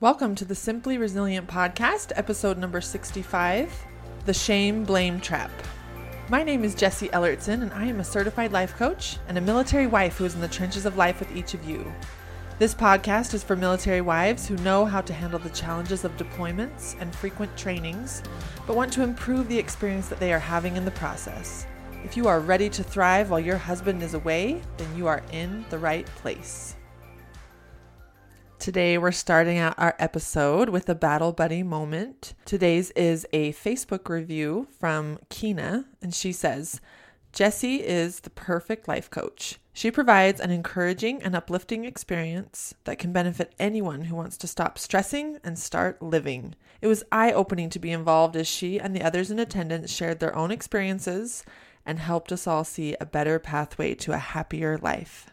Welcome to the Simply Resilient Podcast, episode number 65 The Shame Blame Trap. My name is Jessie Ellertson, and I am a certified life coach and a military wife who is in the trenches of life with each of you. This podcast is for military wives who know how to handle the challenges of deployments and frequent trainings, but want to improve the experience that they are having in the process. If you are ready to thrive while your husband is away, then you are in the right place. Today, we're starting out our episode with a battle buddy moment. Today's is a Facebook review from Kina, and she says, Jessie is the perfect life coach. She provides an encouraging and uplifting experience that can benefit anyone who wants to stop stressing and start living. It was eye opening to be involved as she and the others in attendance shared their own experiences and helped us all see a better pathway to a happier life.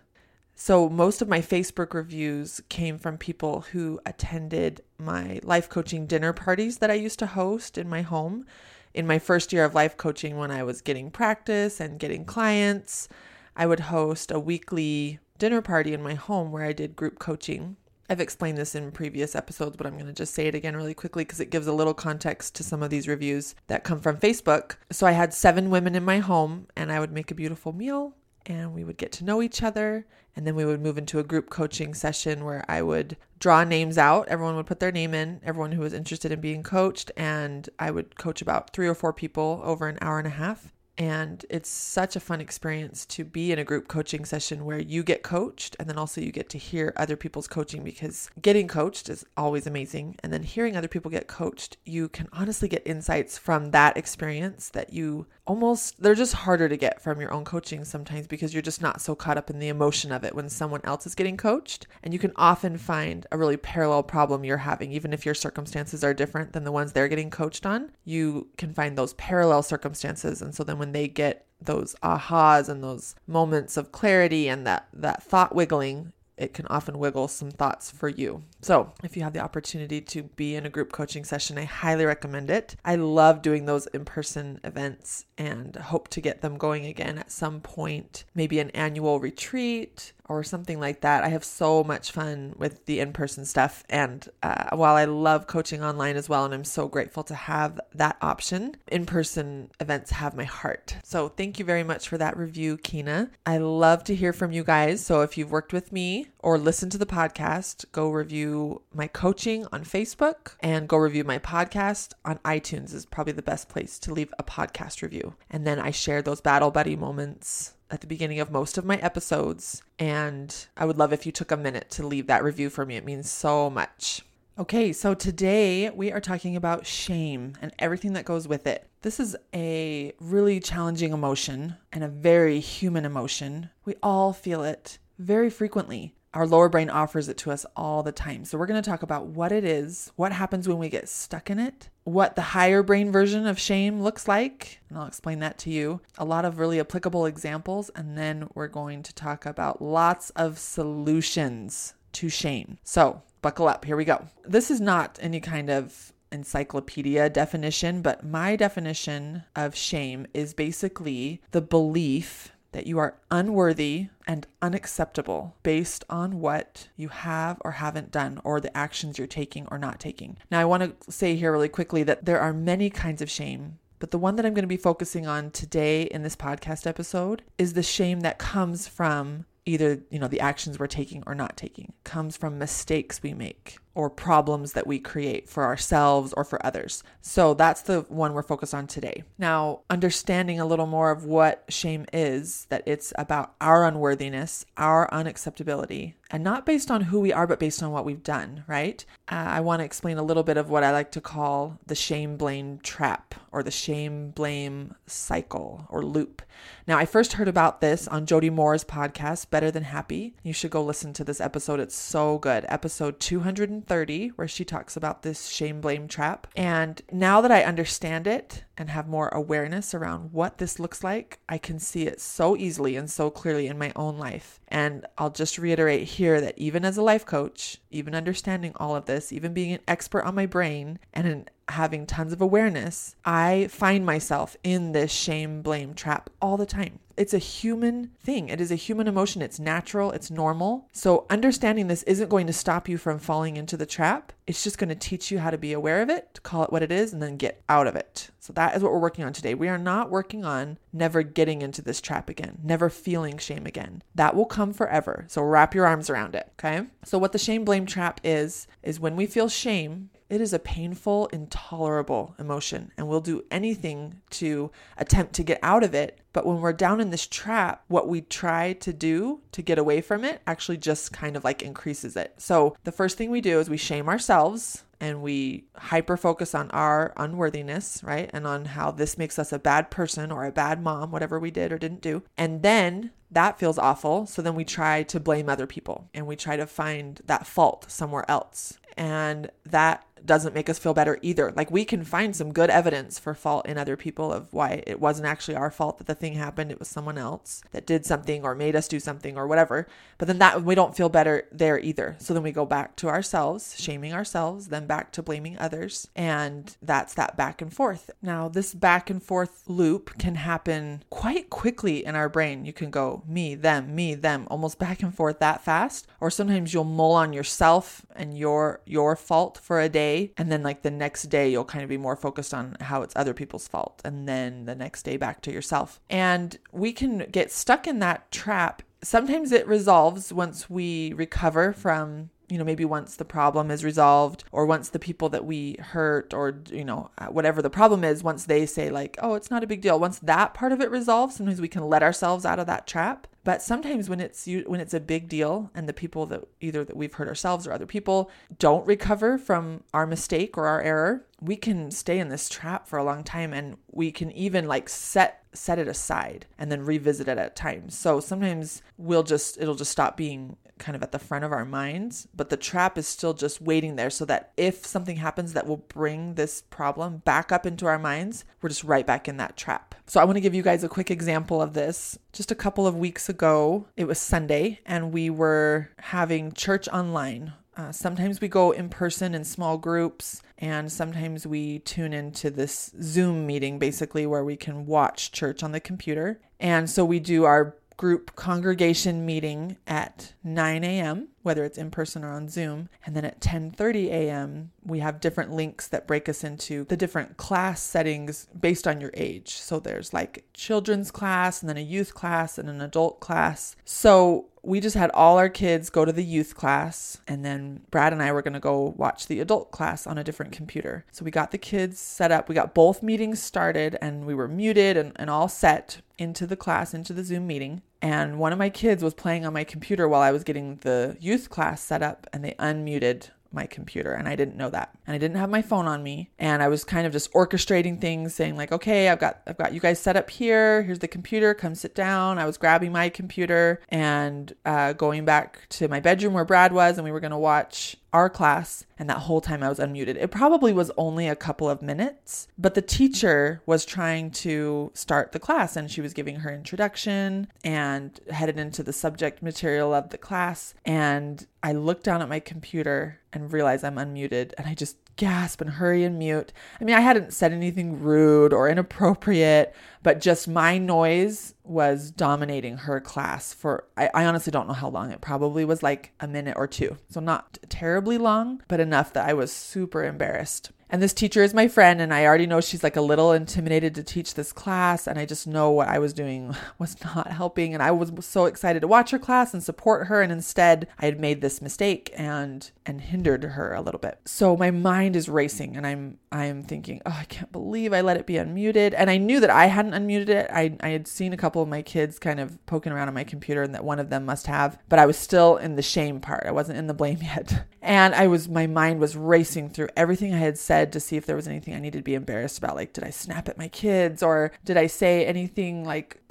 So, most of my Facebook reviews came from people who attended my life coaching dinner parties that I used to host in my home in my first year of life coaching when I was getting practice and getting clients. I would host a weekly dinner party in my home where I did group coaching. I've explained this in previous episodes, but I'm going to just say it again really quickly because it gives a little context to some of these reviews that come from Facebook. So I had seven women in my home, and I would make a beautiful meal and we would get to know each other. And then we would move into a group coaching session where I would draw names out. Everyone would put their name in, everyone who was interested in being coached. And I would coach about three or four people over an hour and a half. And it's such a fun experience to be in a group coaching session where you get coached and then also you get to hear other people's coaching because getting coached is always amazing. And then hearing other people get coached, you can honestly get insights from that experience that you almost, they're just harder to get from your own coaching sometimes because you're just not so caught up in the emotion of it when someone else is getting coached. And you can often find a really parallel problem you're having, even if your circumstances are different than the ones they're getting coached on. You can find those parallel circumstances. And so then when they get those ahas and those moments of clarity and that that thought wiggling it can often wiggle some thoughts for you. So, if you have the opportunity to be in a group coaching session, I highly recommend it. I love doing those in person events and hope to get them going again at some point, maybe an annual retreat or something like that. I have so much fun with the in person stuff. And uh, while I love coaching online as well, and I'm so grateful to have that option, in person events have my heart. So thank you very much for that review, Kina. I love to hear from you guys. So if you've worked with me or listened to the podcast, go review my coaching on Facebook and go review my podcast on iTunes, is probably the best place to leave a podcast review. And then I share those battle buddy moments at the beginning of most of my episodes. And I would love if you took a minute to leave that review for me. It means so much. Okay, so today we are talking about shame and everything that goes with it. This is a really challenging emotion and a very human emotion. We all feel it very frequently. Our lower brain offers it to us all the time. So, we're going to talk about what it is, what happens when we get stuck in it, what the higher brain version of shame looks like, and I'll explain that to you. A lot of really applicable examples, and then we're going to talk about lots of solutions to shame. So, buckle up. Here we go. This is not any kind of encyclopedia definition, but my definition of shame is basically the belief that you are unworthy and unacceptable based on what you have or haven't done or the actions you're taking or not taking. Now, I want to say here really quickly that there are many kinds of shame. But the one that I'm going to be focusing on today in this podcast episode is the shame that comes from either, you know, the actions we're taking or not taking, it comes from mistakes we make or problems that we create for ourselves or for others. So that's the one we're focused on today. Now, understanding a little more of what shame is, that it's about our unworthiness, our unacceptability, and not based on who we are, but based on what we've done, right? Uh, I want to explain a little bit of what I like to call the shame blame trap or the shame blame cycle or loop. Now, I first heard about this on Jody Moore's podcast, Better Than Happy. You should go listen to this episode, it's so good. Episode 200 30, where she talks about this shame blame trap. And now that I understand it and have more awareness around what this looks like, I can see it so easily and so clearly in my own life. And I'll just reiterate here that even as a life coach, even understanding all of this, even being an expert on my brain and an having tons of awareness, I find myself in this shame blame trap all the time. It's a human thing. It is a human emotion. It's natural. It's normal. So, understanding this isn't going to stop you from falling into the trap. It's just going to teach you how to be aware of it, to call it what it is, and then get out of it. So that is what we're working on today. We are not working on never getting into this trap again, never feeling shame again. That will come forever. So wrap your arms around it. Okay. So what the shame blame trap is, is when we feel shame, it is a painful, intolerable emotion, and we'll do anything to attempt to get out of it. But when we're down in this trap, what we try to do to get away from it actually just kind of like increases it. So the first thing we do is we shame ourselves and we hyper focus on our unworthiness, right? And on how this makes us a bad person or a bad mom, whatever we did or didn't do. And then that feels awful. So then we try to blame other people and we try to find that fault somewhere else. And that doesn't make us feel better either. Like we can find some good evidence for fault in other people of why it wasn't actually our fault that the thing happened. It was someone else that did something or made us do something or whatever. But then that we don't feel better there either. So then we go back to ourselves, shaming ourselves, then back to blaming others. And that's that back and forth. Now, this back and forth loop can happen quite quickly in our brain. You can go me, them, me, them, almost back and forth that fast. Or sometimes you'll mull on yourself and your your fault for a day and then like the next day you'll kind of be more focused on how it's other people's fault and then the next day back to yourself. And we can get stuck in that trap. Sometimes it resolves once we recover from you know, maybe once the problem is resolved or once the people that we hurt or, you know, uh, whatever the problem is, once they say, like, oh, it's not a big deal, once that part of it resolves, sometimes we can let ourselves out of that trap. But sometimes when it's when it's a big deal and the people that either that we've hurt ourselves or other people don't recover from our mistake or our error, we can stay in this trap for a long time and we can even like set set it aside and then revisit it at times. So sometimes we'll just it'll just stop being kind of at the front of our minds, but the trap is still just waiting there so that if something happens that will bring this problem back up into our minds, we're just right back in that trap. So I want to give you guys a quick example of this. Just a couple of weeks ago, it was Sunday, and we were having church online. Uh, sometimes we go in person in small groups, and sometimes we tune into this Zoom meeting basically where we can watch church on the computer. And so we do our group congregation meeting at 9 a.m whether it's in person or on Zoom. And then at 10:30 a.m., we have different links that break us into the different class settings based on your age. So there's like children's class and then a youth class and an adult class. So we just had all our kids go to the youth class and then Brad and I were going to go watch the adult class on a different computer. So we got the kids set up. We got both meetings started and we were muted and, and all set into the class, into the Zoom meeting and one of my kids was playing on my computer while I was getting the youth class set up and they unmuted my computer and I didn't know that. And I didn't have my phone on me and I was kind of just orchestrating things saying like, "Okay, I've got I've got you guys set up here. Here's the computer. Come sit down." I was grabbing my computer and uh, going back to my bedroom where Brad was and we were going to watch our class, and that whole time I was unmuted. It probably was only a couple of minutes, but the teacher was trying to start the class and she was giving her introduction and headed into the subject material of the class. And I looked down at my computer and realized I'm unmuted, and I just gasp and hurry and mute. I mean, I hadn't said anything rude or inappropriate, but just my noise was dominating her class for, I, I, honestly don't know how long. It probably was like a minute or two. So, not terribly long, but enough that I was super embarrassed. And this teacher is my friend, and I already know she's like a little intimidated to teach this class. And I just know what I was doing was not helping. And I was so excited to watch her class and support her. And instead, I had made this mistake and and hindered her a little bit. So my mind is racing, and I'm I'm thinking, oh, I can't believe I let it be unmuted. And I knew that I hadn't unmuted it. I I had seen a couple of my kids kind of poking around on my computer, and that one of them must have. But I was still in the shame part. I wasn't in the blame yet. And I was my mind was racing through everything I had said said to see if there was anything I needed to be embarrassed about. Like, did I snap at my kids or did I say anything like,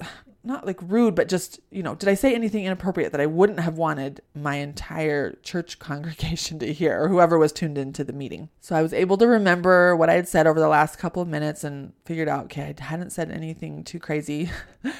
not like rude, but just, you know, did I say anything inappropriate that I wouldn't have wanted my entire church congregation to hear or whoever was tuned into the meeting? So I was able to remember what I had said over the last couple of minutes and figured out, okay, I hadn't said anything too crazy.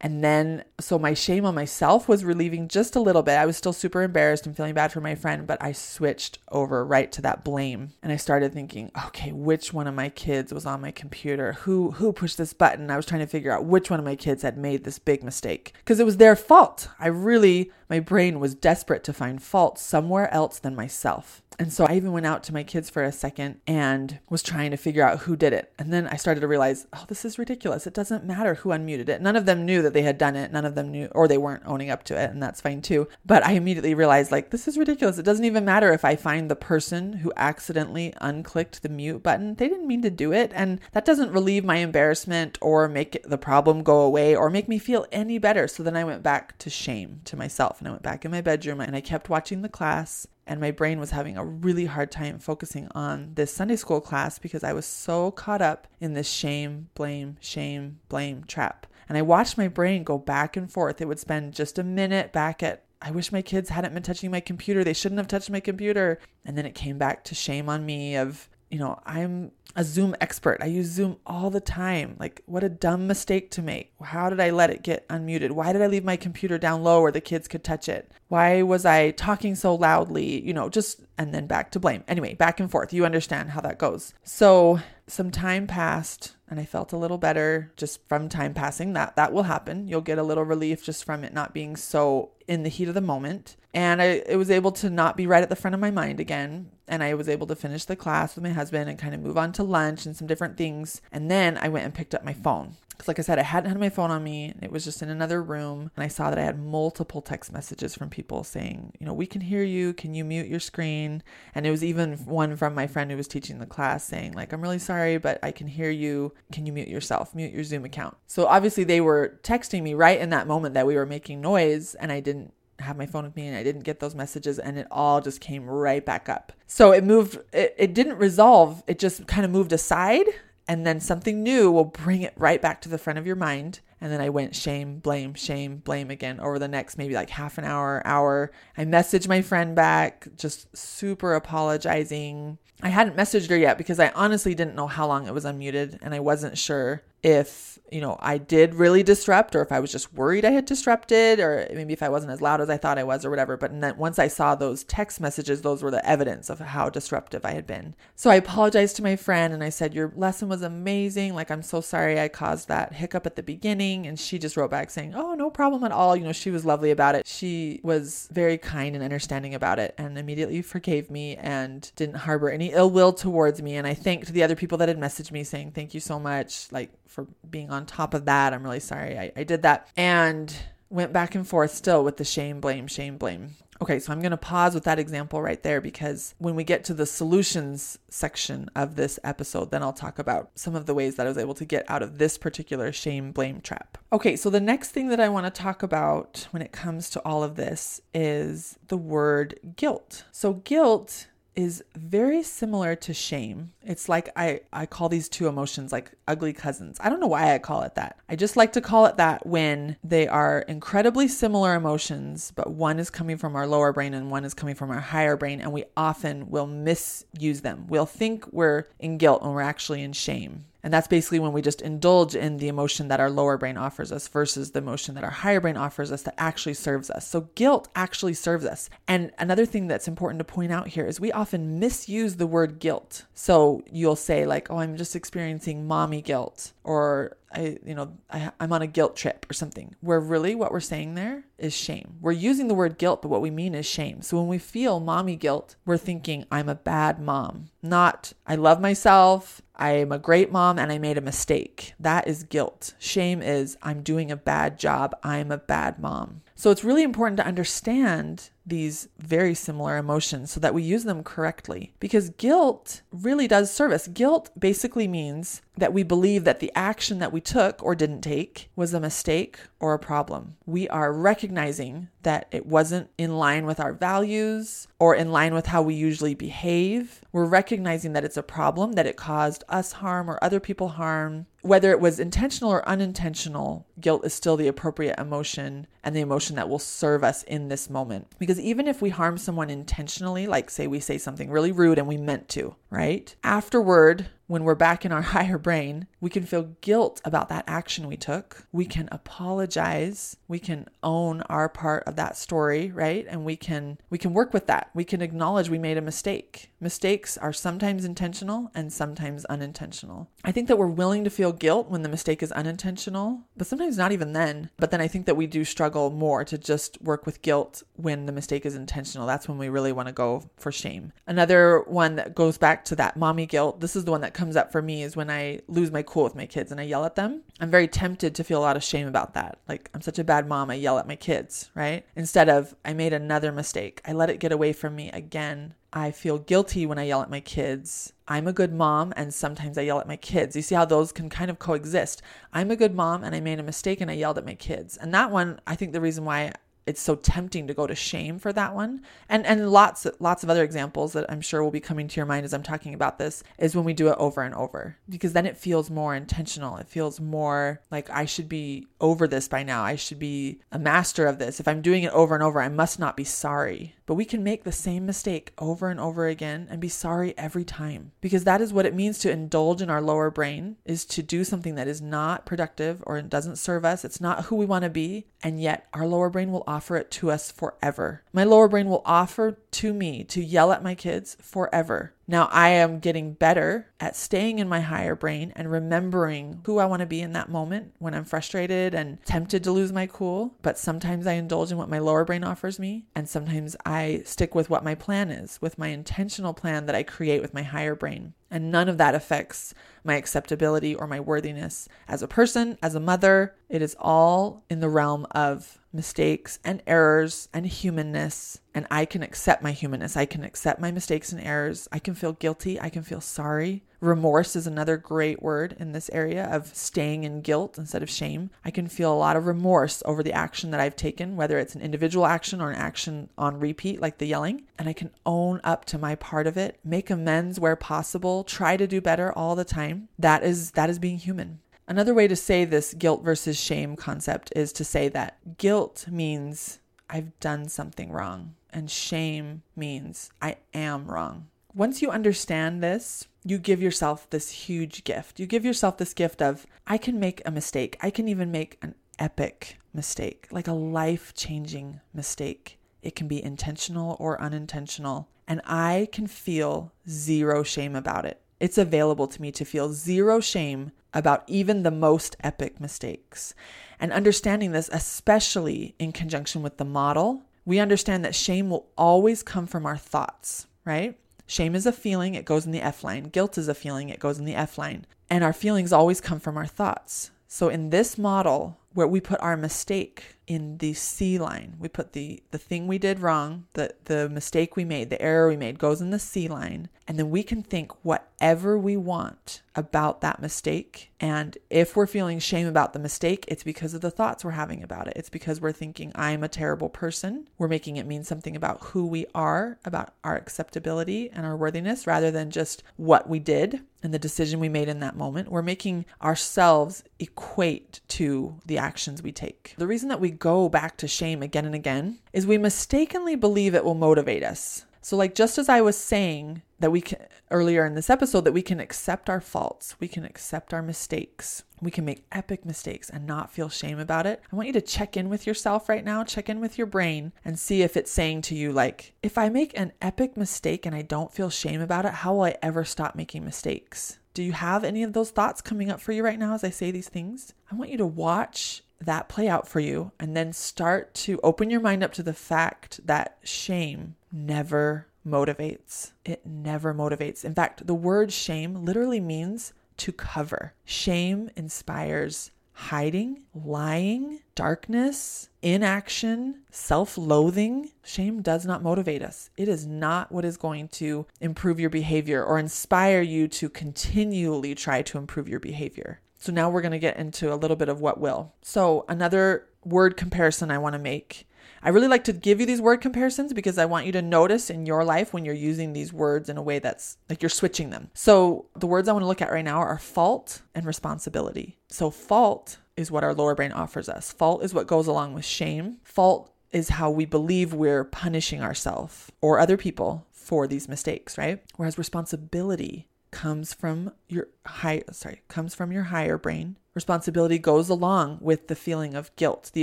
And then, so my shame on myself was relieving just a little bit. I was still super embarrassed and feeling bad for my friend, but I switched over right to that blame. And I started thinking, okay, which one of my kids was on my computer? Who who pushed this button? I was trying to figure out which one of my kids had made this big mistake because it was their fault. I really my brain was desperate to find fault somewhere else than myself. And so I even went out to my kids for a second and was trying to figure out who did it. And then I started to realize, oh, this is ridiculous. It doesn't matter who unmuted it. None of them knew that they had done it. None of them knew, or they weren't owning up to it. And that's fine too. But I immediately realized, like, this is ridiculous. It doesn't even matter if I find the person who accidentally unclicked the mute button. They didn't mean to do it. And that doesn't relieve my embarrassment or make the problem go away or make me feel any better. So then I went back to shame to myself and I went back in my bedroom and I kept watching the class and my brain was having a really hard time focusing on this Sunday school class because I was so caught up in this shame, blame, shame, blame trap. And I watched my brain go back and forth. It would spend just a minute back at I wish my kids hadn't been touching my computer. They shouldn't have touched my computer. And then it came back to shame on me of, you know, I'm a Zoom expert. I use Zoom all the time. Like, what a dumb mistake to make. How did I let it get unmuted? Why did I leave my computer down low where the kids could touch it? Why was I talking so loudly? You know, just, and then back to blame. Anyway, back and forth. You understand how that goes. So, some time passed and I felt a little better just from time passing. That that will happen. You'll get a little relief just from it not being so in the heat of the moment. And I it was able to not be right at the front of my mind again. And I was able to finish the class with my husband and kind of move on to lunch and some different things. And then I went and picked up my phone. Because, like I said, I hadn't had my phone on me. It was just in another room. And I saw that I had multiple text messages from people saying, you know, we can hear you. Can you mute your screen? And it was even one from my friend who was teaching the class saying, like, I'm really sorry, but I can hear you. Can you mute yourself? Mute your Zoom account. So obviously, they were texting me right in that moment that we were making noise. And I didn't have my phone with me and I didn't get those messages and it all just came right back up. So it moved, it, it didn't resolve, it just kind of moved aside and then something new will bring it right back to the front of your mind. And then I went shame, blame, shame, blame again over the next maybe like half an hour, hour. I messaged my friend back, just super apologizing. I hadn't messaged her yet because I honestly didn't know how long it was unmuted and I wasn't sure if you know, I did really disrupt or if I was just worried I had disrupted or maybe if I wasn't as loud as I thought I was or whatever. But then once I saw those text messages, those were the evidence of how disruptive I had been. So I apologized to my friend and I said, Your lesson was amazing. Like, I'm so sorry I caused that hiccup at the beginning. And she just wrote back saying, Oh, no problem at all. You know, she was lovely about it. She was very kind and understanding about it and immediately forgave me and didn't harbor any ill will towards me. And I thanked the other people that had messaged me saying, Thank you so much. Like, for being on top of that. I'm really sorry I, I did that. And went back and forth still with the shame, blame, shame, blame. Okay, so I'm going to pause with that example right there because when we get to the solutions section of this episode, then I'll talk about some of the ways that I was able to get out of this particular shame blame trap. Okay, so the next thing that I want to talk about when it comes to all of this is the word guilt. So, guilt is very similar to shame. It's like I, I call these two emotions like ugly cousins. I don't know why I call it that. I just like to call it that when they are incredibly similar emotions, but one is coming from our lower brain and one is coming from our higher brain, and we often will misuse them. We'll think we're in guilt when we're actually in shame. And that's basically when we just indulge in the emotion that our lower brain offers us versus the emotion that our higher brain offers us that actually serves us. So guilt actually serves us. And another thing that's important to point out here is we often misuse the word guilt. So you'll say, like, oh, I'm just experiencing mommy guilt, or I, you know, I, I'm on a guilt trip or something, where really what we're saying there is shame. We're using the word guilt, but what we mean is shame. So when we feel mommy guilt, we're thinking, I'm a bad mom, not I love myself. I am a great mom and I made a mistake. That is guilt. Shame is I'm doing a bad job. I'm a bad mom. So it's really important to understand these very similar emotions so that we use them correctly because guilt really does serve us. Guilt basically means that we believe that the action that we took or didn't take was a mistake or a problem. We are recognizing that it wasn't in line with our values or in line with how we usually behave. We're recognizing that it's a problem, that it caused us harm or other people harm, whether it was intentional or unintentional, guilt is still the appropriate emotion and the emotion that will serve us in this moment. Because even if we harm someone intentionally, like say we say something really rude and we meant to, right? Afterward, when we're back in our higher brain, we can feel guilt about that action we took. We can apologize. We can own our part of that story, right? And we can we can work with that. We can acknowledge we made a mistake. Mistakes are sometimes intentional and sometimes unintentional. I think that we're willing to feel guilt when the mistake is unintentional, but sometimes not even then. But then I think that we do struggle more to just work with guilt when the mistake is intentional. That's when we really want to go for shame. Another one that goes back to that mommy guilt. This is the one that comes up for me is when I lose my cool with my kids and I yell at them. I'm very tempted to feel a lot of shame about that. Like, I'm such a bad mom, I yell at my kids, right? Instead of, I made another mistake, I let it get away from me again. I feel guilty when I yell at my kids. I'm a good mom, and sometimes I yell at my kids. You see how those can kind of coexist. I'm a good mom, and I made a mistake and I yelled at my kids. And that one, I think the reason why it's so tempting to go to shame for that one. And and lots lots of other examples that i'm sure will be coming to your mind as i'm talking about this is when we do it over and over because then it feels more intentional. It feels more like i should be over this by now. I should be a master of this. If i'm doing it over and over i must not be sorry. But we can make the same mistake over and over again and be sorry every time because that is what it means to indulge in our lower brain is to do something that is not productive or doesn't serve us. It's not who we want to be. And yet our lower brain will offer it to us forever. My lower brain will offer to me to yell at my kids forever. Now I am getting better at staying in my higher brain and remembering who I want to be in that moment when I'm frustrated and tempted to lose my cool. But sometimes I indulge in what my lower brain offers me, and sometimes I stick with what my plan is, with my intentional plan that I create with my higher brain. And none of that affects my acceptability or my worthiness as a person, as a mother. It is all in the realm of mistakes and errors and humanness. And I can accept my humanness. I can accept my mistakes and errors. I can feel guilty. I can feel sorry. Remorse is another great word in this area of staying in guilt instead of shame. I can feel a lot of remorse over the action that I've taken, whether it's an individual action or an action on repeat, like the yelling. And I can own up to my part of it, make amends where possible, try to do better all the time. That is that is being human. Another way to say this guilt versus shame concept is to say that guilt means I've done something wrong, and shame means I am wrong. Once you understand this, you give yourself this huge gift. You give yourself this gift of, I can make a mistake. I can even make an epic mistake, like a life changing mistake. It can be intentional or unintentional. And I can feel zero shame about it. It's available to me to feel zero shame about even the most epic mistakes. And understanding this, especially in conjunction with the model, we understand that shame will always come from our thoughts, right? Shame is a feeling, it goes in the F line. Guilt is a feeling, it goes in the F line. And our feelings always come from our thoughts. So in this model, where we put our mistake in the C line. We put the the thing we did wrong, the the mistake we made, the error we made goes in the C line, and then we can think whatever we want about that mistake. And if we're feeling shame about the mistake, it's because of the thoughts we're having about it. It's because we're thinking I'm a terrible person. We're making it mean something about who we are, about our acceptability and our worthiness rather than just what we did and the decision we made in that moment. We're making ourselves equate to the actions we take. The reason that we go back to shame again and again is we mistakenly believe it will motivate us. So, like, just as I was saying that we can earlier in this episode, that we can accept our faults, we can accept our mistakes, we can make epic mistakes and not feel shame about it. I want you to check in with yourself right now, check in with your brain, and see if it's saying to you, like, if I make an epic mistake and I don't feel shame about it, how will I ever stop making mistakes? Do you have any of those thoughts coming up for you right now as I say these things? I want you to watch that play out for you and then start to open your mind up to the fact that shame never motivates. It never motivates. In fact, the word shame literally means to cover. Shame inspires hiding, lying, darkness, inaction, self loathing. Shame does not motivate us. It is not what is going to improve your behavior or inspire you to continually try to improve your behavior. So now we're going to get into a little bit of what will. So, another word comparison I want to make. I really like to give you these word comparisons because I want you to notice in your life when you're using these words in a way that's like you're switching them. So, the words I want to look at right now are fault and responsibility. So, fault is what our lower brain offers us. Fault is what goes along with shame. Fault is how we believe we're punishing ourselves or other people for these mistakes, right? Whereas responsibility comes from your high sorry, comes from your higher brain. Responsibility goes along with the feeling of guilt, the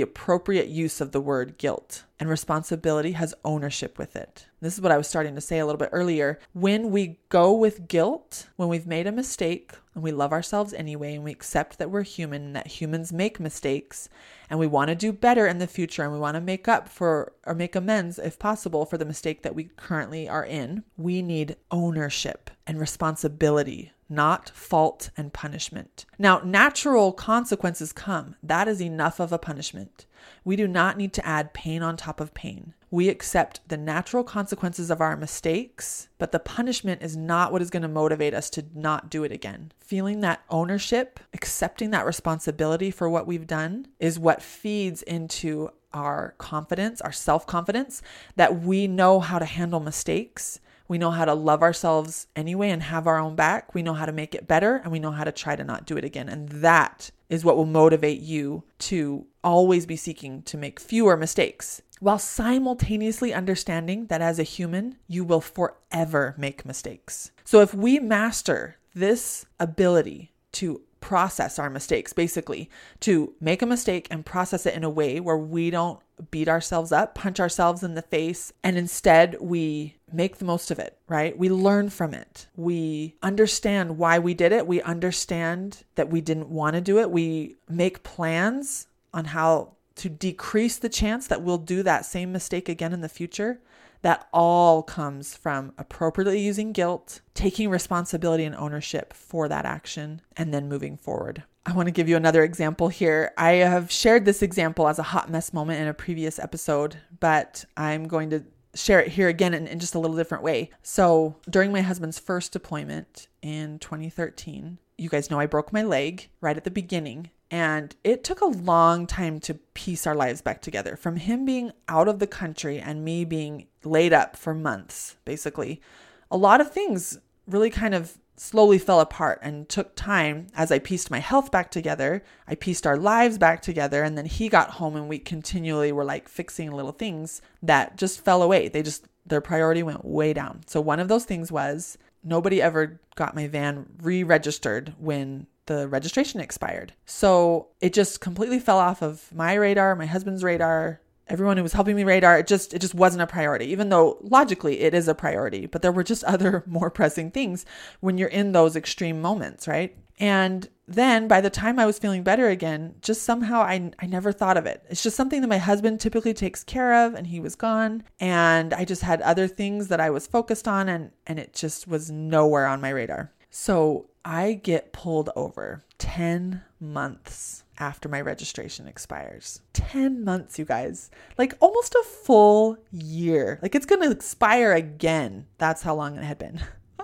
appropriate use of the word guilt. And responsibility has ownership with it. This is what I was starting to say a little bit earlier. When we go with guilt, when we've made a mistake and we love ourselves anyway, and we accept that we're human and that humans make mistakes, and we want to do better in the future and we want to make up for or make amends, if possible, for the mistake that we currently are in, we need ownership and responsibility not fault and punishment. Now, natural consequences come. That is enough of a punishment. We do not need to add pain on top of pain. We accept the natural consequences of our mistakes, but the punishment is not what is going to motivate us to not do it again. Feeling that ownership, accepting that responsibility for what we've done, is what feeds into our confidence, our self confidence, that we know how to handle mistakes we know how to love ourselves anyway and have our own back. We know how to make it better and we know how to try to not do it again. And that is what will motivate you to always be seeking to make fewer mistakes while simultaneously understanding that as a human, you will forever make mistakes. So if we master this ability to process our mistakes, basically, to make a mistake and process it in a way where we don't beat ourselves up, punch ourselves in the face, and instead we make the most of it, right? We learn from it. We understand why we did it. We understand that we didn't want to do it. We make plans on how to decrease the chance that we'll do that same mistake again in the future. That all comes from appropriately using guilt, taking responsibility and ownership for that action, and then moving forward. I want to give you another example here. I have shared this example as a hot mess moment in a previous episode, but I'm going to share it here again in, in, just a little different way. So, during my husband's first deployment in 2013, you guys know I broke my leg right at the beginning. And it took a long time to piece our lives back together from him being out of the country and me being laid up for months, basically. A lot of things really kind of slowly fell apart and took time as I pieced my health back together. I pieced our lives back together. And then he got home and we continually were like fixing little things that just fell away. They just, their priority went way down. So one of those things was nobody ever got my van re registered when the registration expired. So it just completely fell off of my radar, my husband's radar, everyone who was helping me radar. It just it just wasn't a priority, even though logically it is a priority. But there were just other more pressing things when you're in those extreme moments, right? And then by the time I was feeling better again, just somehow I, I never thought of it. It's just something that my husband typically takes care of and he was gone. And I just had other things that I was focused on and, and it just was nowhere on my radar. So I get pulled over 10 months after my registration expires. 10 months, you guys. Like almost a full year. Like it's going to expire again. That's how long it had been.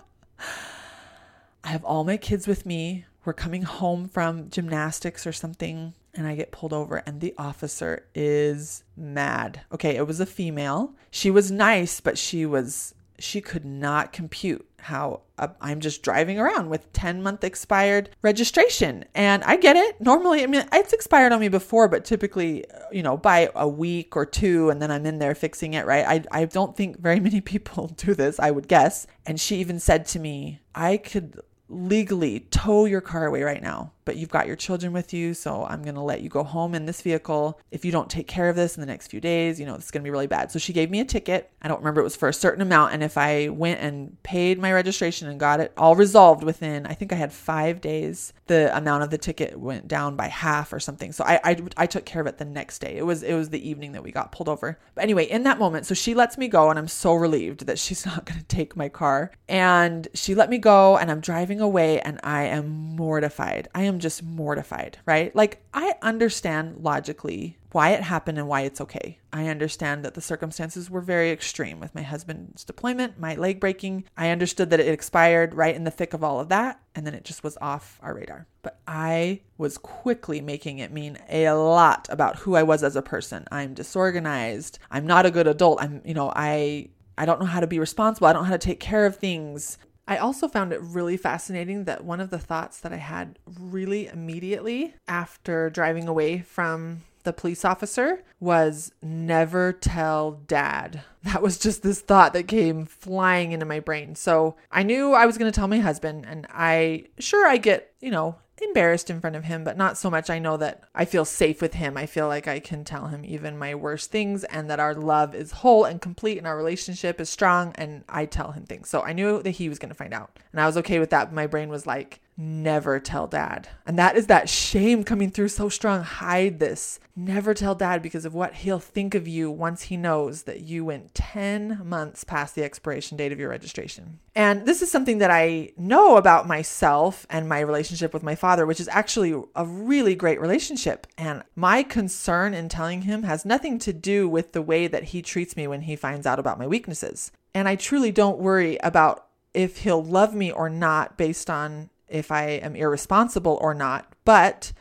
I have all my kids with me. We're coming home from gymnastics or something, and I get pulled over, and the officer is mad. Okay, it was a female. She was nice, but she was she could not compute how I'm just driving around with 10 month expired registration. And I get it. Normally, I mean, it's expired on me before, but typically, you know, by a week or two, and then I'm in there fixing it, right? I, I don't think very many people do this, I would guess. And she even said to me, I could legally tow your car away right now, but you've got your children with you, so I'm going to let you go home in this vehicle. If you don't take care of this in the next few days, you know, it's going to be really bad. So she gave me a ticket. I don't remember it was for a certain amount. And if I went and paid my registration and got it all resolved within, I think I had five days, the amount of the ticket went down by half or something. So I, I, I took care of it the next day. It was, it was the evening that we got pulled over. But anyway, in that moment, so she lets me go and I'm so relieved that she's not going to take my car. And she let me go and I'm driving driving away and I am mortified. I am just mortified, right? Like, I understand logically why it happened and why it's okay. I understand that the circumstances were very extreme with my husband's deployment, my leg breaking. I understood that it expired right in the thick of all of that, and then it just was off our radar. But I was quickly making it mean a lot about who I was as a person. I'm disorganized. I'm not a good adult. I'm, you know, I I don't know how to be responsible. I don't know how to take care of things. I also found it really fascinating that one of the thoughts that I had really immediately after driving away from the police officer was never tell dad. That was just this thought that came flying into my brain. So I knew I was going to tell my husband, and I sure I get, you know, embarrassed in front of him, but not so much. I know that I feel safe with him. I feel like I can tell him even my worst things and that our love is whole and complete and our relationship is strong. And I tell him things. So I knew that he was going to find out. And I was okay with that. My brain was like, never tell dad. And that is that shame coming through so strong. Hide this. Never tell dad because of what he'll think of you once he knows that you went 10 months past the expiration date of your registration. And this is something that I know about myself and my relationship with my father, which is actually a really great relationship. And my concern in telling him has nothing to do with the way that he treats me when he finds out about my weaknesses. And I truly don't worry about if he'll love me or not based on if I am irresponsible or not. But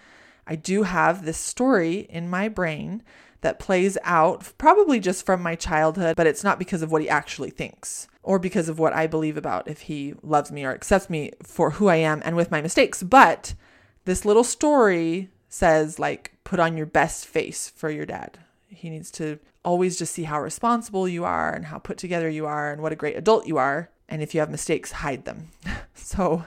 I do have this story in my brain that plays out probably just from my childhood, but it's not because of what he actually thinks or because of what I believe about if he loves me or accepts me for who I am and with my mistakes. But this little story says, like, put on your best face for your dad. He needs to always just see how responsible you are and how put together you are and what a great adult you are. And if you have mistakes, hide them. so,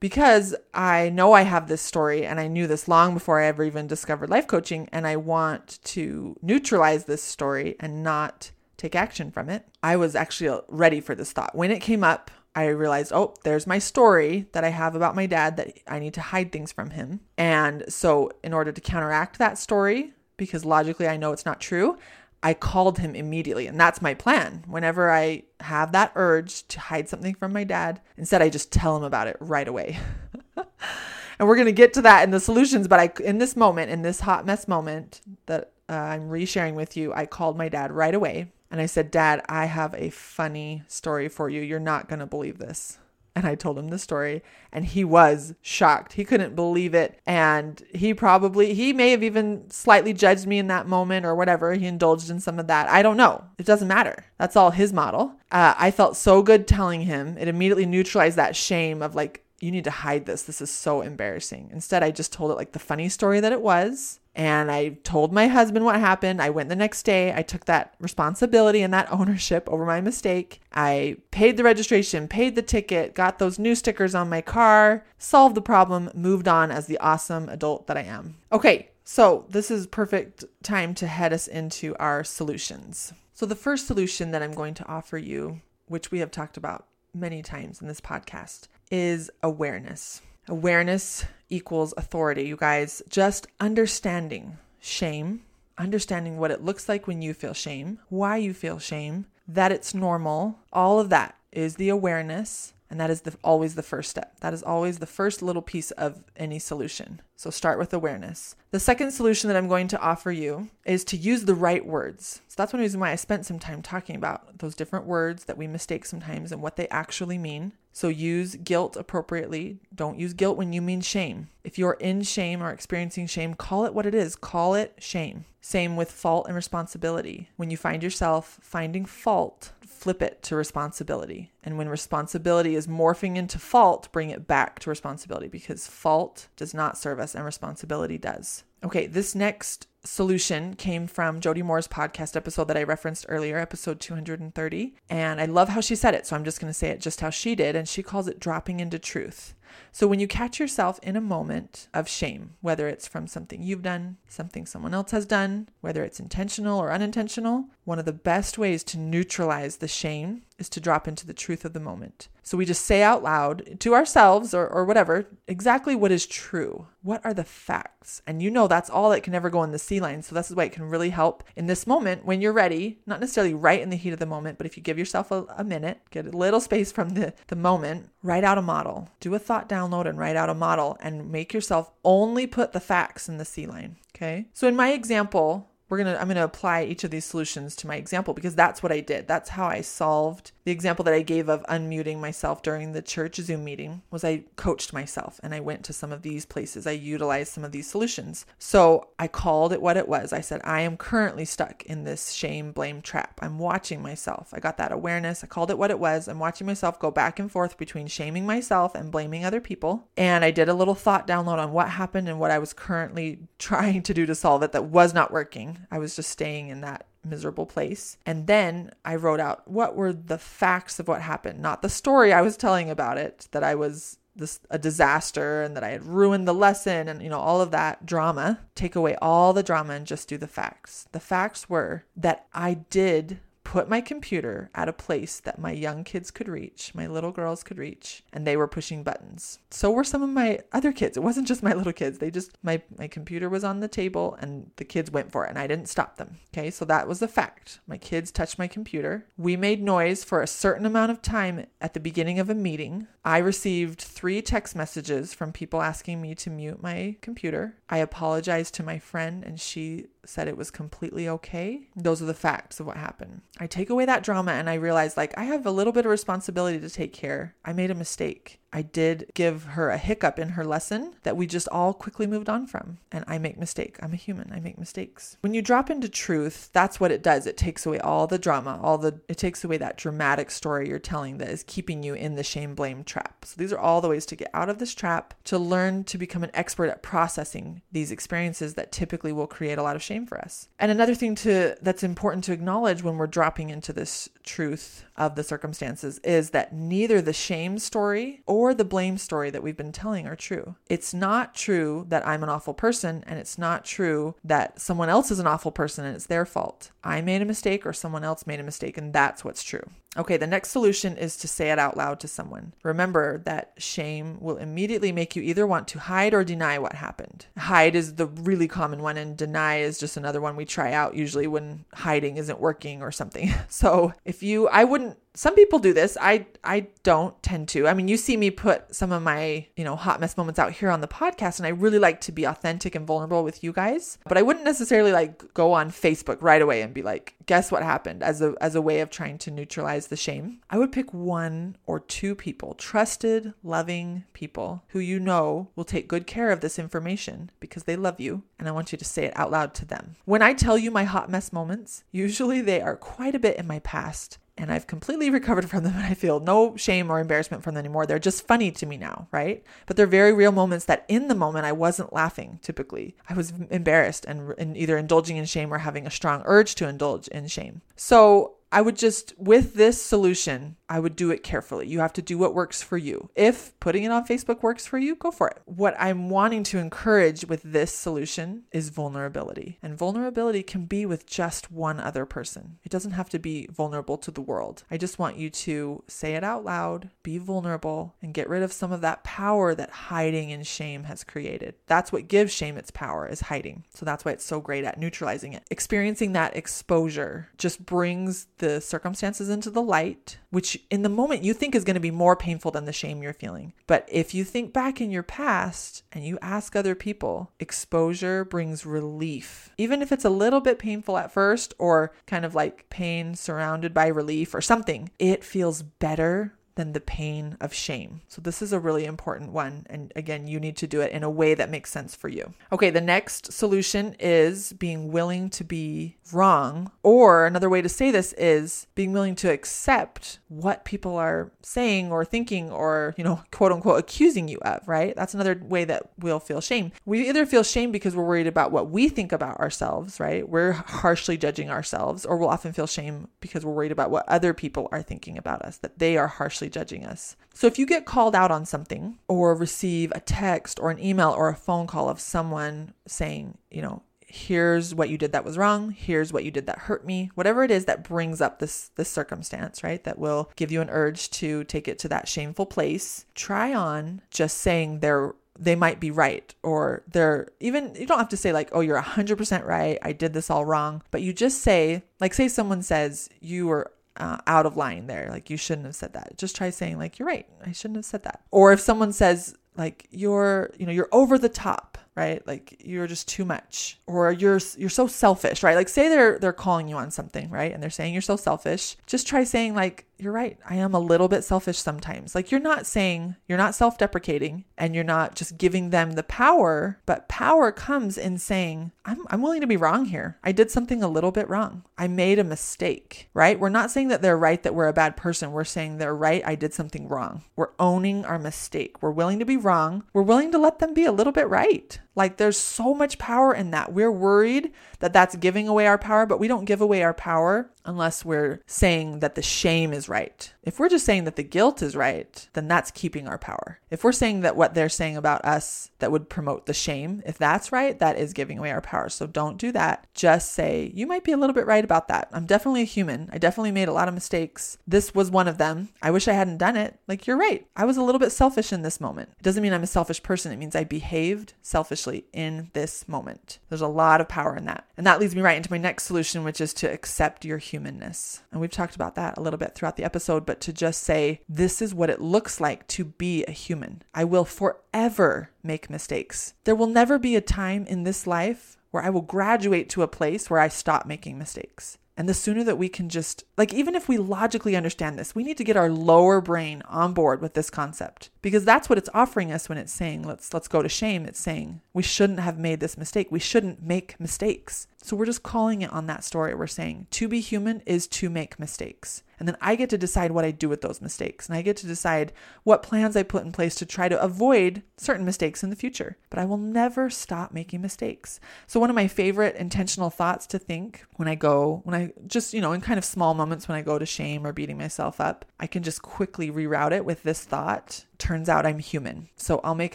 because I know I have this story and I knew this long before I ever even discovered life coaching, and I want to neutralize this story and not take action from it. I was actually uh, ready for this thought. When it came up, I realized, oh, there's my story that I have about my dad that I need to hide things from him. And so, in order to counteract that story, because logically I know it's not true, I called him immediately. And that's my plan. Whenever I have that urge to hide something from my dad, instead I just tell him about it right away. and we're going to get to that in the solutions, but I in this moment, in this hot mess moment that uh, I'm resharing with you, I called my dad right away and I said, "Dad, I have a funny story for you. You're not going to believe this." And I told him the story, and he was shocked. He couldn't believe it. And he probably, he may have even slightly judged me in that moment or whatever. He indulged in some of that. I don't know. It doesn't matter. That's all his model. Uh, I felt so good telling him. It immediately neutralized that shame of like, you need to hide this. This is so embarrassing. Instead, I just told it like the funny story that it was. And I told my husband what happened. I went the next day. I took that responsibility and that ownership over my mistake. I paid the registration, paid the ticket, got those new stickers on my car, solved the problem, moved on as the awesome adult that I am. Okay, so this is perfect time to head us into our solutions. So the first solution that I'm going to offer you, which we have talked about many times in this podcast, is awareness. Awareness equals authority, you guys. Just understanding shame, understanding what it looks like when you feel shame, why you feel shame, that it's normal, all of that is the awareness. And that is the, always the first step. That is always the first little piece of any solution. So start with awareness. The second solution that I'm going to offer you is to use the right words. So that's one reason why I spent some time talking about those different words that we mistake sometimes and what they actually mean. So use guilt appropriately. Don't use guilt when you mean shame. If you're in shame or experiencing shame, call it what it is. Call it shame. Same with fault and responsibility. When you find yourself finding fault, flip it to responsibility. And when responsibility is morphing into fault, bring it back to responsibility because fault does not serve us and responsibility does. Okay, this next solution came from Jody Moore's podcast episode that I referenced earlier, episode 230. And I love how she said it. So I'm just going to say it just how she did. And she calls it dropping into truth. So when you catch yourself in a moment of shame, whether it's from something you've done, something someone else has done, whether it's intentional or unintentional, one of the best ways to neutralize the shame is to drop into the truth of the moment. So we just say out loud to ourselves or, or whatever exactly what is true. What are the facts? And you know that's all that can ever go in the C line. So this is why it can really help in this moment when you're ready, not necessarily right in the heat of the moment, but if you give yourself a, a minute, get a little space from the, the moment, write out a model. Do a thought download and write out a model and make yourself only put the facts in the C line. Okay. So in my example, we're to I'm to apply each of these solutions to my example because that's what I did. That's how I solved the example that I gave of unmuting myself during the church Zoom meeting was I coached myself and I went to some of these places. I utilized some of these solutions. So I called it what it was. I said, I am currently stuck in this shame blame trap. I'm watching myself. I got that awareness. I called it what it was. I'm watching myself go back and forth between shaming myself and blaming other people. And I did a little thought download on what happened and what I was currently trying to do to solve it that was not working. I was just staying in that miserable place. And then I wrote out what were the facts of what happened, not the story I was telling about it, that I was this a disaster and that I had ruined the lesson and you know all of that drama. Take away all the drama and just do the facts. The facts were that I did put my computer at a place that my young kids could reach, my little girls could reach, and they were pushing buttons. So were some of my other kids. It wasn't just my little kids. They just my my computer was on the table and the kids went for it and I didn't stop them. Okay? So that was a fact. My kids touched my computer. We made noise for a certain amount of time at the beginning of a meeting. I received 3 text messages from people asking me to mute my computer. I apologized to my friend and she said it was completely okay. Those are the facts of what happened. I take away that drama and I realize like I have a little bit of responsibility to take care. I made a mistake. I did give her a hiccup in her lesson that we just all quickly moved on from. And I make mistake. I'm a human. I make mistakes. When you drop into truth, that's what it does. It takes away all the drama, all the it takes away that dramatic story you're telling that is keeping you in the shame blame trap. So these are all the ways to get out of this trap, to learn to become an expert at processing these experiences that typically will create a lot of shame for us. And another thing to that's important to acknowledge when we're dropping into this truth of the circumstances is that neither the shame story or the blame story that we've been telling are true. It's not true that I'm an awful person, and it's not true that someone else is an awful person and it's their fault. I made a mistake or someone else made a mistake, and that's what's true. Okay, the next solution is to say it out loud to someone. Remember that shame will immediately make you either want to hide or deny what happened. Hide is the really common one, and deny is just another one we try out usually when hiding isn't working or something. So if you, I wouldn't some people do this. I I don't tend to. I mean, you see me put some of my, you know, hot mess moments out here on the podcast and I really like to be authentic and vulnerable with you guys. But I wouldn't necessarily like go on Facebook right away and be like, "Guess what happened?" as a as a way of trying to neutralize the shame. I would pick one or two people, trusted, loving people who you know will take good care of this information because they love you and I want you to say it out loud to them. When I tell you my hot mess moments, usually they are quite a bit in my past and I've completely recovered from them and I feel no shame or embarrassment from them anymore. They're just funny to me now, right? But they're very real moments that in the moment I wasn't laughing typically. I was embarrassed and, and either indulging in shame or having a strong urge to indulge in shame. So I would just, with this solution, I would do it carefully. You have to do what works for you. If putting it on Facebook works for you, go for it. What I'm wanting to encourage with this solution is vulnerability. And vulnerability can be with just one other person. It doesn't have to be vulnerable to the world. I just want you to say it out loud, be vulnerable, and get rid of some of that power that hiding in shame has created. That's what gives shame its power is hiding. So that's why it's so great at neutralizing it. Experiencing that exposure just brings the circumstances into the light, which in the moment you think is going to be more painful than the shame you're feeling. But if you think back in your past and you ask other people, exposure brings relief. Even if it's a little bit painful at first or kind of like pain surrounded by relief or something, it feels better than the pain of shame. So, this is a really important one. And again, you need to do it in a way that makes sense for you. Okay, the next solution is being willing to be wrong. Or another way to say this is being willing to accept what people are saying or thinking or, you know, quote unquote, accusing you of, right? That's another way that we'll feel shame. We either feel shame because we're worried about what we think about ourselves, right? We're harshly judging ourselves, or we'll often feel shame because we're worried about what other people are thinking about us, that they are harshly judging us. So if you get called out on something or receive a text or an email or a phone call of someone saying, you know, here's what you did that was wrong. Here's what you did that hurt me. Whatever it is that brings up this this circumstance right that will give you an urge to take it to that shameful place try on just saying they're they might be right or they're even you don't have to say like oh you're 100% right. I did this all wrong. But you just say like say someone says you were uh, out of line there. Like you shouldn't have said that. Just try saying like you're right. I shouldn't have said that. Or if someone says like you're, you know, you're over the top. Right? Like you're just too much or you're you're so selfish, right? Like say they're they're calling you on something, right? And they're saying you're so selfish. Just try saying like you're right. I am a little bit selfish sometimes. Like you're not saying, you're not self deprecating and you're not just giving them the power, but power comes in saying, I'm, I'm willing to be wrong here. I did something a little bit wrong. I made a mistake, right? We're not saying that they're right, that we're a bad person. We're saying they're right. I did something wrong. We're owning our mistake. We're willing to be wrong. We're willing to let them be a little bit right. Like there's so much power in that. We're worried that that's giving away our power, but we don't give away our power unless we're saying that the shame is right. If we're just saying that the guilt is right, then that's keeping our power. If we're saying that what they're saying about us that would promote the shame, if that's right, that is giving away our power. So don't do that. Just say, you might be a little bit right about that. I'm definitely a human. I definitely made a lot of mistakes. This was one of them. I wish I hadn't done it. Like, you're right. I was a little bit selfish in this moment. It doesn't mean I'm a selfish person. It means I behaved selfishly in this moment. There's a lot of power in that. And that leads me right into my next solution, which is to accept your humanness. And we've talked about that a little bit throughout the episode, but to just say, this is what it looks like to be a human. I will forever make mistakes. There will never be a time in this life where I will graduate to a place where I stop making mistakes. And the sooner that we can just, like, even if we logically understand this, we need to get our lower brain on board with this concept because that's what it's offering us when it's saying, let's, let's go to shame. It's saying we shouldn't have made this mistake. We shouldn't make mistakes. So we're just calling it on that story. We're saying to be human is to make mistakes. And then I get to decide what I do with those mistakes. And I get to decide what plans I put in place to try to avoid certain mistakes in the future. But I will never stop making mistakes. So, one of my favorite intentional thoughts to think when I go, when I just, you know, in kind of small moments when I go to shame or beating myself up, I can just quickly reroute it with this thought turns out I'm human. So I'll make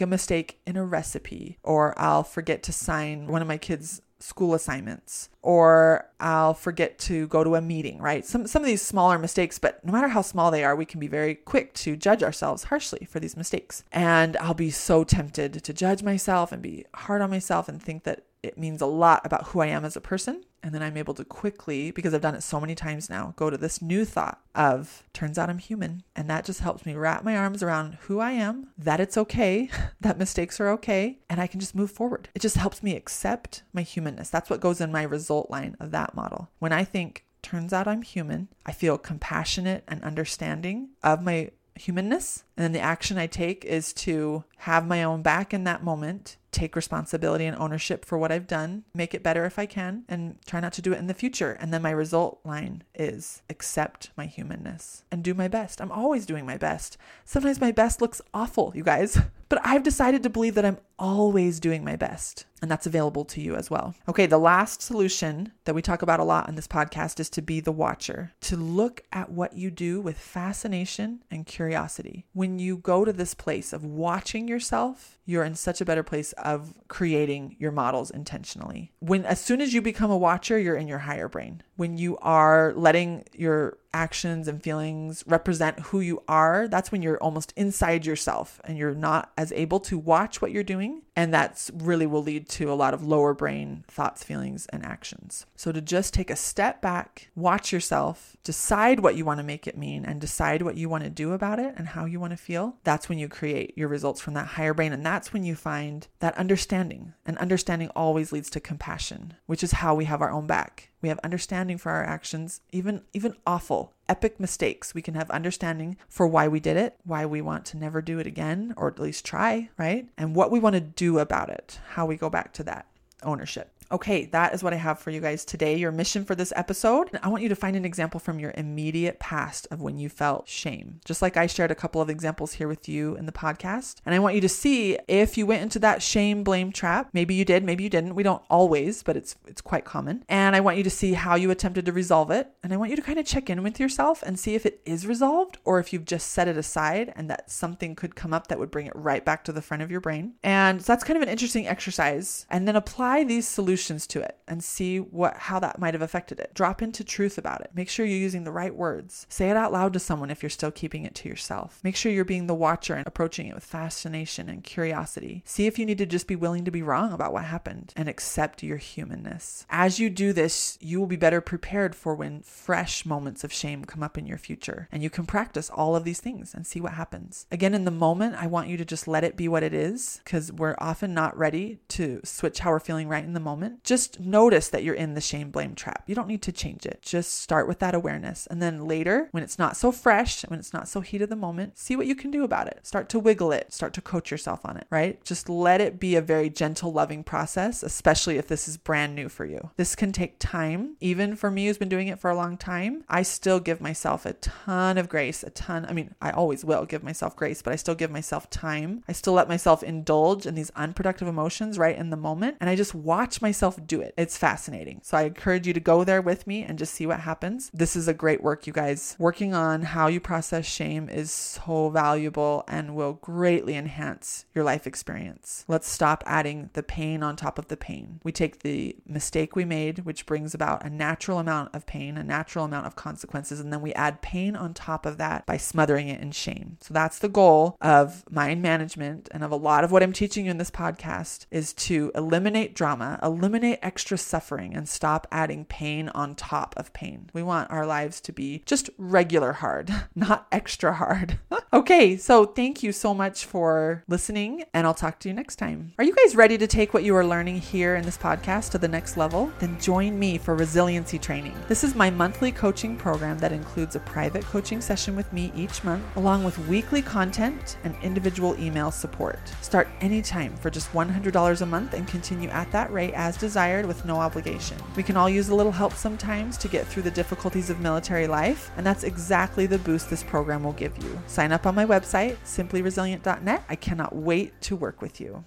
a mistake in a recipe, or I'll forget to sign one of my kids' school assignments or I'll forget to go to a meeting, right? Some some of these smaller mistakes, but no matter how small they are, we can be very quick to judge ourselves harshly for these mistakes. And I'll be so tempted to judge myself and be hard on myself and think that it means a lot about who I am as a person. And then I'm able to quickly, because I've done it so many times now, go to this new thought of turns out I'm human. And that just helps me wrap my arms around who I am, that it's okay, that mistakes are okay, and I can just move forward. It just helps me accept my humanness. That's what goes in my result line of that model. When I think, turns out I'm human, I feel compassionate and understanding of my humanness. And then the action I take is to have my own back in that moment, take responsibility and ownership for what I've done, make it better if I can, and try not to do it in the future. And then my result line is accept my humanness and do my best. I'm always doing my best. Sometimes my best looks awful, you guys, but I've decided to believe that I'm always doing my best. And that's available to you as well. Okay, the last solution that we talk about a lot on this podcast is to be the watcher, to look at what you do with fascination and curiosity. When you go to this place of watching yourself, you're in such a better place of creating your models intentionally. When as soon as you become a watcher, you're in your higher brain. When you are letting your actions and feelings represent who you are, that's when you're almost inside yourself and you're not as able to watch what you're doing. And that's really will lead to a lot of lower brain thoughts, feelings, and actions. So to just take a step back, watch yourself, decide what you want to make it mean, and decide what you want to do about it and how you want to feel, that's when you create your results from that higher brain. And that's when you find that understanding. And understanding always leads to compassion, which is how we have our own back. We have understanding for our actions, even even awful, epic mistakes. We can have understanding for why we did it, why we want to never do it again, or at least try, right? And what we want to do about it, how we go back to that ownership. Okay, that is what I have for you guys today. Your mission for this episode. I want you to find an example from your immediate past of when you felt shame. Just like I shared a couple of examples here with you in the podcast. And I want you to see if you went into that shame blame trap. Maybe you did, maybe you didn't. We don't always, but it's it's quite common. And I want you to see how you attempted to resolve it. And I want you to kind of check in with yourself and see if it is resolved or if you've just set it aside and that something could come up that would bring it right back to the front of your brain. And so that's kind of an interesting exercise. And then apply these solutions solutions to it and see what how that might have affected it. Drop into truth about it. Make sure you're using the right words. Say it out loud to someone if you're still keeping it to yourself. Make sure you're being the watcher and approaching it with fascination and curiosity. See if you need to just be willing to be wrong about what happened and accept your humanness. As you do this, you will be better prepared for when fresh moments of shame come up in your future. And you can practice all of these things and see what happens. Again, in the moment, I want you to just let it be what it is because we're often not ready to switch how we're feeling right in the moment. Just notice that you're in the shame blame trap. You don't need to change it. Just start with that awareness. And then later, when it's not so fresh, when it's not so heat of the moment, see what you can do about it. Start to wiggle it, start to coach yourself on it, right? Just let it be a very gentle, loving process, especially if this is brand new for you. This can take time. Even for me, who's been doing it for a long time, I still give myself a ton of grace, a ton. I mean, I always will give myself grace, but I still give myself time. I still let myself indulge in these unproductive emotions right in the moment. And I just watch myself do it. It's fascinating. So I encourage you to go there with me and just see what happens. This is a great work, you guys. Working on how you process shame is so valuable and will greatly enhance your life experience. Let's stop adding the pain on top of the pain. We take the mistake we made, which brings about a natural amount of pain, a natural amount of consequences, and then we add pain on top of that by smothering it in shame. So that's the goal of mind management and of a lot of what I'm teaching you in this podcast is to eliminate drama, eliminate extra suffering, and stop adding pain on top of pain. We want our lives to be just regular hard, not extra hard. okay, so thank you so much for listening, and I'll talk to you next time. Are you guys ready to take what you are learning here in this podcast to the next level? Then join me for resiliency training. This is my monthly coaching program that includes a private coaching session with me each month, along with weekly content and individual email support. Start anytime for just $100 a month and continue at that rate desired with no obligation. We can all use a little help sometimes to get through the difficulties of military life, and that's exactly the boost this program will give you. Sign up on my website, simplyresilient.net. I cannot wait to work with you.